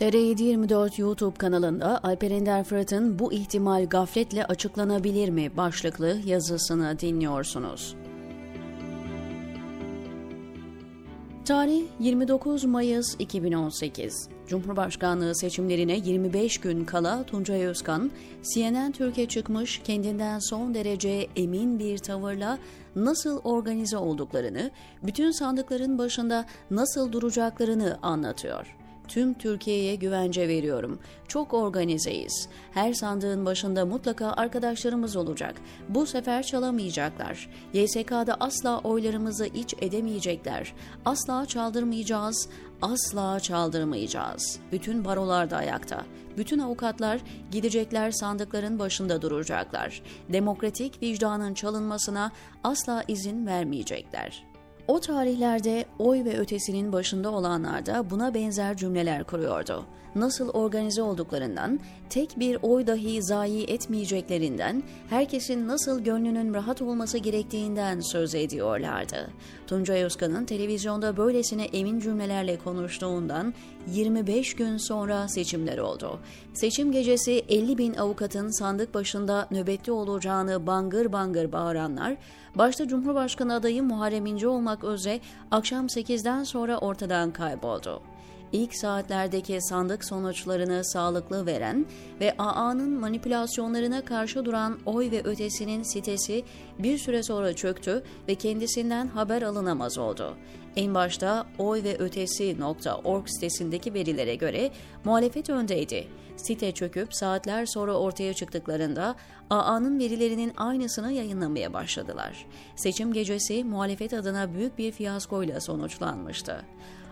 TR724 YouTube kanalında Alper Ender Fırat'ın bu ihtimal gafletle açıklanabilir mi başlıklı yazısını dinliyorsunuz. Tarih 29 Mayıs 2018. Cumhurbaşkanlığı seçimlerine 25 gün kala Tuncay Özkan, CNN Türkiye çıkmış kendinden son derece emin bir tavırla nasıl organize olduklarını, bütün sandıkların başında nasıl duracaklarını anlatıyor. Tüm Türkiye'ye güvence veriyorum. Çok organizeyiz. Her sandığın başında mutlaka arkadaşlarımız olacak. Bu sefer çalamayacaklar. YSK'da asla oylarımızı iç edemeyecekler. Asla çaldırmayacağız. Asla çaldırmayacağız. Bütün barolar da ayakta. Bütün avukatlar gidecekler sandıkların başında duracaklar. Demokratik vicdanın çalınmasına asla izin vermeyecekler. O tarihlerde oy ve ötesinin başında olanlar da buna benzer cümleler kuruyordu. Nasıl organize olduklarından, tek bir oy dahi zayi etmeyeceklerinden, herkesin nasıl gönlünün rahat olması gerektiğinden söz ediyorlardı. Tuncay Özkan'ın televizyonda böylesine emin cümlelerle konuştuğundan 25 gün sonra seçimler oldu. Seçim gecesi 50 bin avukatın sandık başında nöbetli olacağını bangır bangır bağıranlar, başta Cumhurbaşkanı adayı Muharrem İnce olmak üzere akşam 8'den sonra ortadan kayboldu ilk saatlerdeki sandık sonuçlarını sağlıklı veren ve AA'nın manipülasyonlarına karşı duran oy ve ötesinin sitesi bir süre sonra çöktü ve kendisinden haber alınamaz oldu. En başta oy ve ötesi.org sitesindeki verilere göre muhalefet öndeydi. Site çöküp saatler sonra ortaya çıktıklarında AA'nın verilerinin aynısını yayınlamaya başladılar. Seçim gecesi muhalefet adına büyük bir fiyaskoyla sonuçlanmıştı.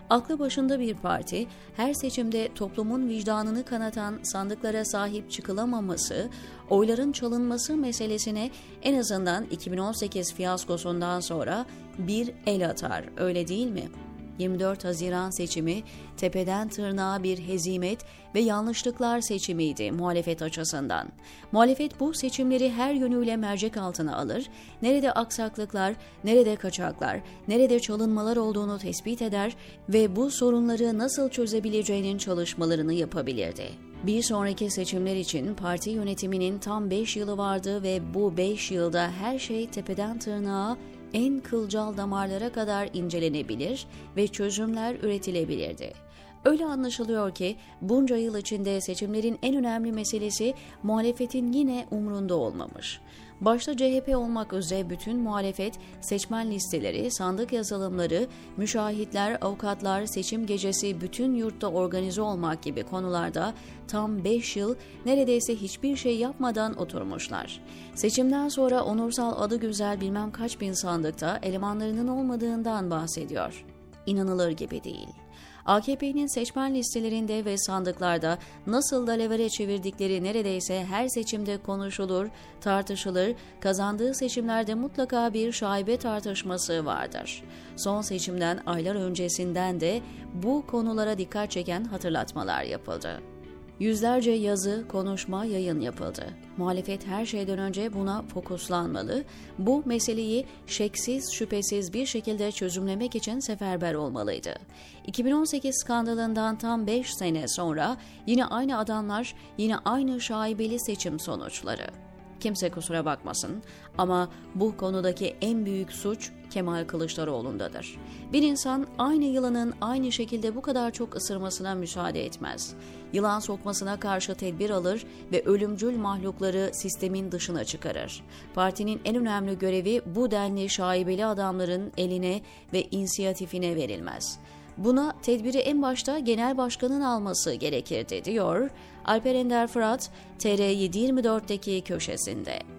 Aklı başında bir parti, her seçimde toplumun vicdanını kanatan sandıklara sahip çıkılamaması, oyların çalınması meselesine en azından 2018 fiyaskosundan sonra bir el atar, öyle değil mi?'' 24 Haziran seçimi tepeden tırnağa bir hezimet ve yanlışlıklar seçimiydi muhalefet açısından. Muhalefet bu seçimleri her yönüyle mercek altına alır, nerede aksaklıklar, nerede kaçaklar, nerede çalınmalar olduğunu tespit eder ve bu sorunları nasıl çözebileceğinin çalışmalarını yapabilirdi. Bir sonraki seçimler için parti yönetiminin tam 5 yılı vardı ve bu 5 yılda her şey tepeden tırnağa en kılcal damarlara kadar incelenebilir ve çözümler üretilebilirdi. Öyle anlaşılıyor ki bunca yıl içinde seçimlerin en önemli meselesi muhalefetin yine umrunda olmamış. Başta CHP olmak üzere bütün muhalefet seçmen listeleri, sandık yazılımları, müşahitler, avukatlar, seçim gecesi bütün yurtta organize olmak gibi konularda tam 5 yıl neredeyse hiçbir şey yapmadan oturmuşlar. Seçimden sonra onursal adı güzel bilmem kaç bin sandıkta elemanlarının olmadığından bahsediyor. İnanılır gibi değil. AKP'nin seçmen listelerinde ve sandıklarda nasıl da levere çevirdikleri neredeyse her seçimde konuşulur, tartışılır, kazandığı seçimlerde mutlaka bir şaibe tartışması vardır. Son seçimden aylar öncesinden de bu konulara dikkat çeken hatırlatmalar yapıldı. Yüzlerce yazı, konuşma, yayın yapıldı. Muhalefet her şeyden önce buna fokuslanmalı, bu meseleyi şeksiz, şüphesiz bir şekilde çözümlemek için seferber olmalıydı. 2018 skandalından tam 5 sene sonra yine aynı adamlar, yine aynı şaibeli seçim sonuçları. Kimse kusura bakmasın ama bu konudaki en büyük suç Kemal Kılıçdaroğlu'ndadır. Bir insan aynı yılanın aynı şekilde bu kadar çok ısırmasına müsaade etmez. Yılan sokmasına karşı tedbir alır ve ölümcül mahlukları sistemin dışına çıkarır. Partinin en önemli görevi bu denli şaibeli adamların eline ve inisiyatifine verilmez. Buna tedbiri en başta genel başkanın alması gerekirdi diyor Alper Ender Fırat TR724'deki köşesinde.